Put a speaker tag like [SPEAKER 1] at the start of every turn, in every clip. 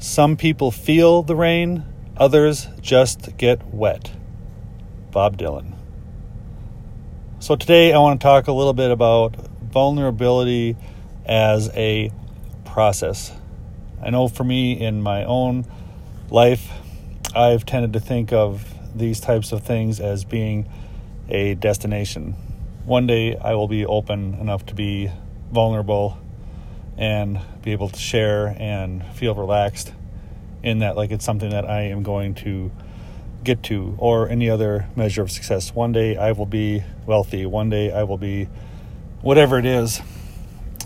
[SPEAKER 1] Some people feel the rain, others just get wet. Bob Dylan. So, today I want to talk a little bit about vulnerability as a process. I know for me in my own life, I've tended to think of these types of things as being a destination. One day I will be open enough to be vulnerable and be able to share and feel relaxed in that, like it's something that I am going to get to, or any other measure of success. One day I will be wealthy, one day I will be whatever it is.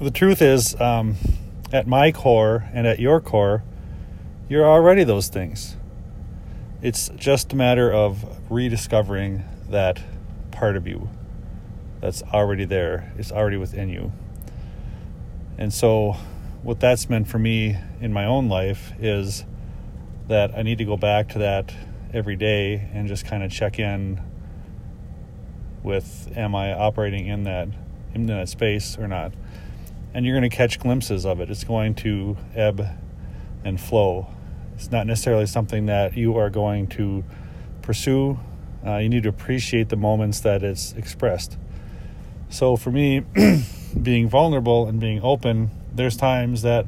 [SPEAKER 1] The truth is, um, at my core and at your core, you're already those things. It's just a matter of rediscovering that part of you that's already there, it's already within you. And so, what that's meant for me in my own life is that I need to go back to that every day and just kind of check in with am I operating in that in that space or not? And you're going to catch glimpses of it. It's going to ebb and flow. It's not necessarily something that you are going to pursue. Uh, you need to appreciate the moments that it's expressed. So for me, being vulnerable and being open, there's times that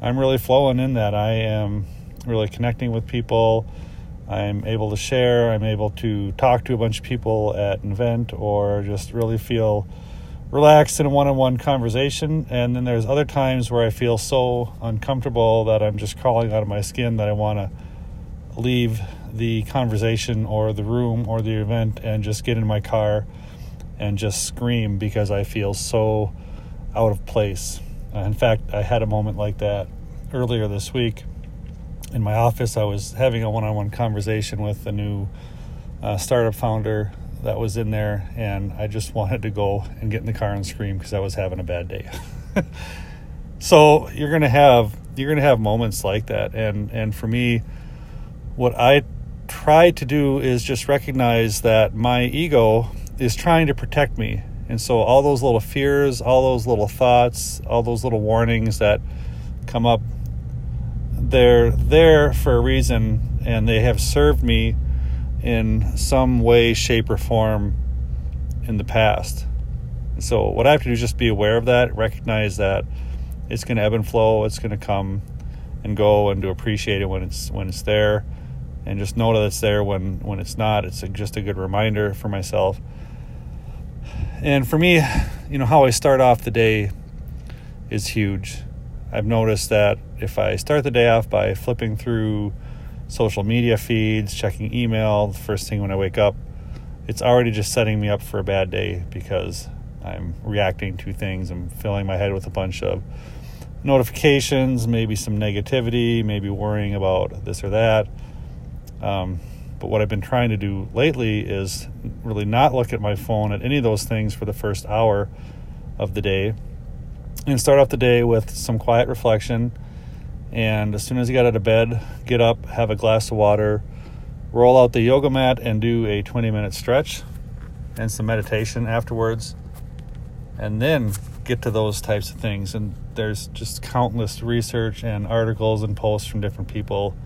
[SPEAKER 1] I'm really flowing in that. I am really connecting with people. I'm able to share. I'm able to talk to a bunch of people at an event or just really feel relaxed in a one on one conversation. And then there's other times where I feel so uncomfortable that I'm just crawling out of my skin that I want to leave the conversation or the room or the event and just get in my car and just scream because I feel so out of place. Uh, in fact, I had a moment like that earlier this week in my office. I was having a one on one conversation with a new uh, startup founder that was in there, and I just wanted to go and get in the car and scream because I was having a bad day. so you're gonna have you're gonna have moments like that, and and for me, what I try to do is just recognize that my ego is trying to protect me and so all those little fears, all those little thoughts, all those little warnings that come up, they're there for a reason and they have served me in some way, shape, or form in the past. And so what I have to do is just be aware of that, recognize that it's going to ebb and flow, it's going to come and go, and to appreciate it when it's when it's there, and just know that it's there when when it's not. It's a, just a good reminder for myself and for me, you know, how I start off the day is huge. I've noticed that if I start the day off by flipping through social media feeds, checking email the first thing when I wake up, it's already just setting me up for a bad day because I'm reacting to things. I'm filling my head with a bunch of notifications, maybe some negativity, maybe worrying about this or that. Um, but what I've been trying to do lately is really not look at my phone at any of those things for the first hour of the day and start off the day with some quiet reflection. And as soon as you get out of bed, get up, have a glass of water, roll out the yoga mat, and do a 20 minute stretch and some meditation afterwards. And then get to those types of things. And there's just countless research and articles and posts from different people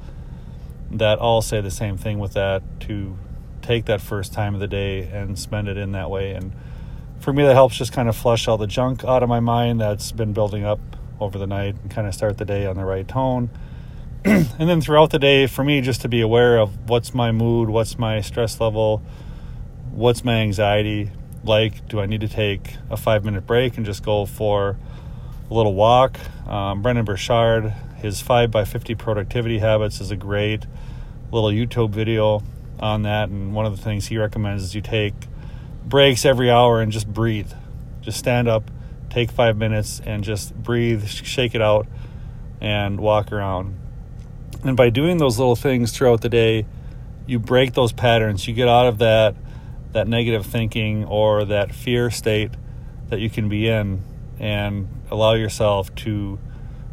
[SPEAKER 1] that all say the same thing with that to take that first time of the day and spend it in that way. And for me, that helps just kind of flush all the junk out of my mind that's been building up over the night and kind of start the day on the right tone. and then throughout the day, for me, just to be aware of what's my mood, what's my stress level, what's my anxiety like. Do I need to take a five minute break and just go for little walk? Um, Brendon Burchard, his 5 by 50 productivity habits is a great little YouTube video on that. And one of the things he recommends is you take breaks every hour and just breathe. Just stand up, take five minutes, and just breathe, shake it out, and walk around. And by doing those little things throughout the day, you break those patterns. You get out of that that negative thinking or that fear state that you can be in and allow yourself to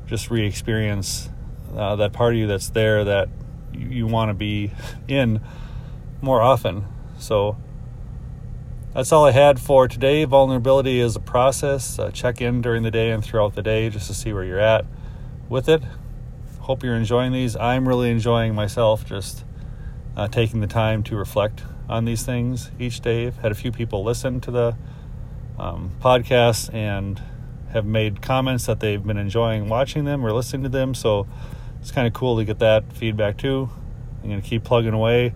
[SPEAKER 1] just re-experience uh, that part of you that's there that you, you want to be in more often. So that's all I had for today. Vulnerability is a process. Uh, check in during the day and throughout the day just to see where you're at with it. Hope hope you're enjoying these. I'm really enjoying myself just uh, taking the time to reflect on these things each day. I've had a few people listen to the um, podcast and have made comments that they've been enjoying watching them or listening to them. So it's kind of cool to get that feedback too. I'm going to keep plugging away.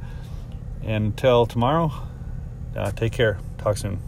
[SPEAKER 1] Until tomorrow, uh, take care. Talk soon.